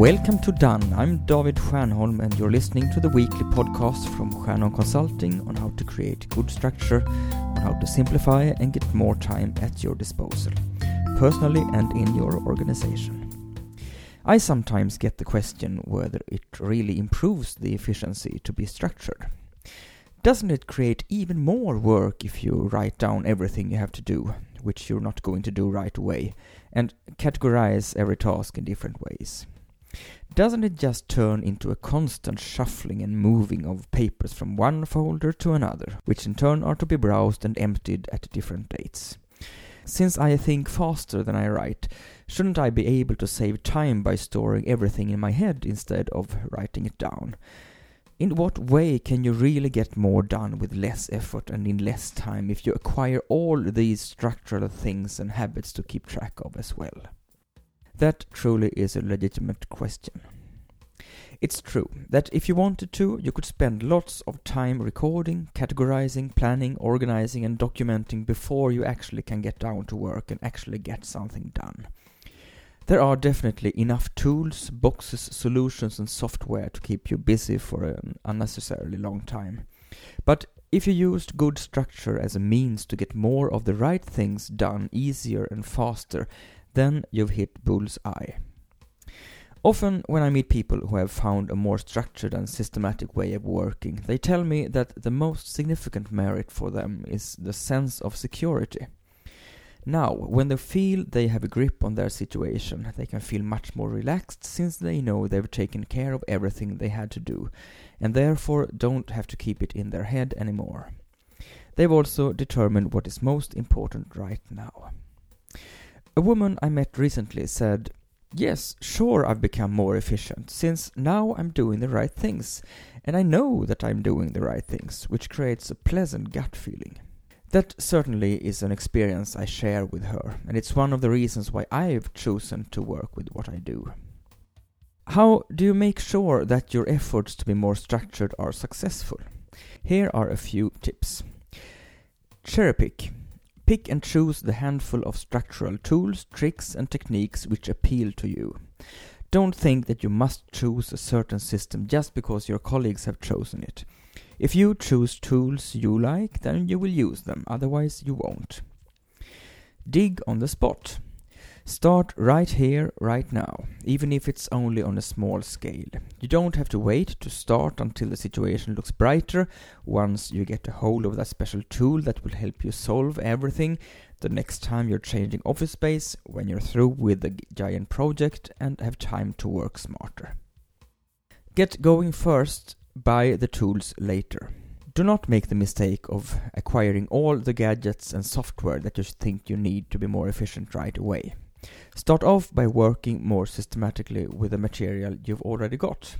Welcome to Done. I'm David Stjernholm, and you're listening to the weekly podcast from Stjernholm Consulting on how to create good structure, on how to simplify and get more time at your disposal, personally and in your organization. I sometimes get the question whether it really improves the efficiency to be structured. Doesn't it create even more work if you write down everything you have to do, which you're not going to do right away, and categorize every task in different ways? Doesn't it just turn into a constant shuffling and moving of papers from one folder to another, which in turn are to be browsed and emptied at different dates? Since I think faster than I write, shouldn't I be able to save time by storing everything in my head instead of writing it down? In what way can you really get more done with less effort and in less time if you acquire all these structural things and habits to keep track of as well? That truly is a legitimate question. It's true that if you wanted to, you could spend lots of time recording, categorizing, planning, organizing, and documenting before you actually can get down to work and actually get something done. There are definitely enough tools, boxes, solutions, and software to keep you busy for an unnecessarily long time. But if you used good structure as a means to get more of the right things done easier and faster, then you've hit bull's eye. Often, when I meet people who have found a more structured and systematic way of working, they tell me that the most significant merit for them is the sense of security. Now, when they feel they have a grip on their situation, they can feel much more relaxed since they know they've taken care of everything they had to do, and therefore don't have to keep it in their head anymore. They've also determined what is most important right now. A woman I met recently said, Yes, sure, I've become more efficient, since now I'm doing the right things, and I know that I'm doing the right things, which creates a pleasant gut feeling. That certainly is an experience I share with her, and it's one of the reasons why I've chosen to work with what I do. How do you make sure that your efforts to be more structured are successful? Here are a few tips. Cherry pick. Pick and choose the handful of structural tools, tricks, and techniques which appeal to you. Don't think that you must choose a certain system just because your colleagues have chosen it. If you choose tools you like, then you will use them, otherwise, you won't. Dig on the spot. Start right here, right now, even if it's only on a small scale. You don't have to wait to start until the situation looks brighter. Once you get a hold of that special tool that will help you solve everything, the next time you're changing office space, when you're through with the giant project and have time to work smarter. Get going first, buy the tools later. Do not make the mistake of acquiring all the gadgets and software that you think you need to be more efficient right away. Start off by working more systematically with the material you've already got.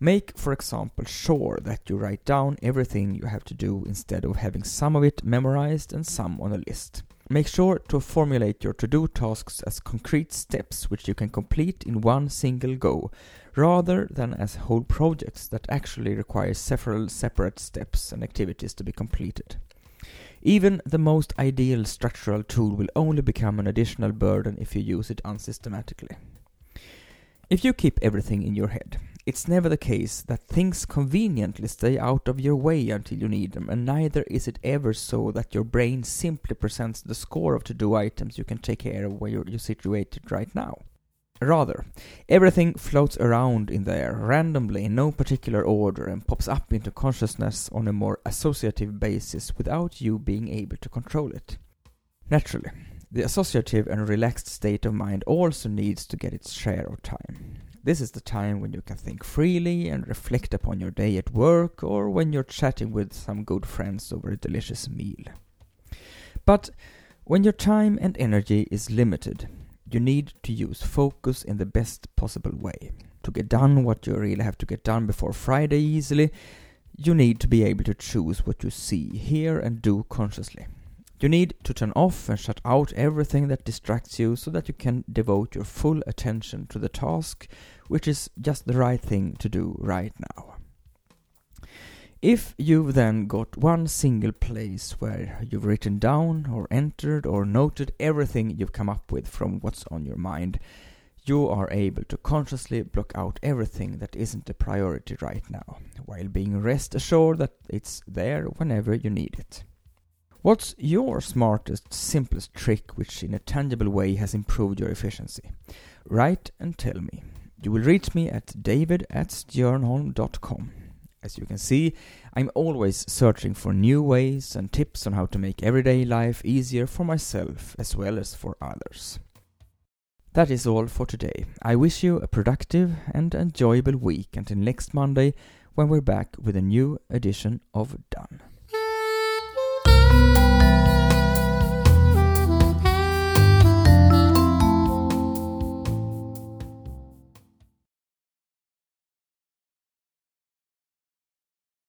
Make, for example, sure that you write down everything you have to do instead of having some of it memorized and some on a list. Make sure to formulate your to do tasks as concrete steps which you can complete in one single go, rather than as whole projects that actually require several separate steps and activities to be completed. Even the most ideal structural tool will only become an additional burden if you use it unsystematically. If you keep everything in your head, it's never the case that things conveniently stay out of your way until you need them, and neither is it ever so that your brain simply presents the score of to do items you can take care of where you're, situated right now. Rather, everything floats around in there randomly in no particular order and pops up into consciousness on a more associative basis without you being able to control it. Naturally, the associative and relaxed state of mind also needs to get its share of time. This is the time when you can think freely and reflect upon your day at work or when you're chatting with some good friends over a delicious meal. But when your time and energy is limited, you need to use focus in the best possible way. To get done what you really have to get done before Friday easily, you need to be able to choose what you see, hear, and do consciously. You need to turn off and shut out everything that distracts you so that you can devote your full attention to the task, which is just the right thing to do right now. If you've then got one single place where you've written down or entered or noted everything you've come up with from what's on your mind, you are able to consciously block out everything that isn't a priority right now, while being rest assured that it's there whenever you need it. What's your smartest, simplest trick which in a tangible way has improved your efficiency? Write and tell me. You will reach me at david at stjernholm.com. As you can see, I'm always searching for new ways and tips on how to make everyday life easier for myself as well as for others. That is all for today. I wish you a productive and enjoyable week until next Monday when we're back with a new edition of Done.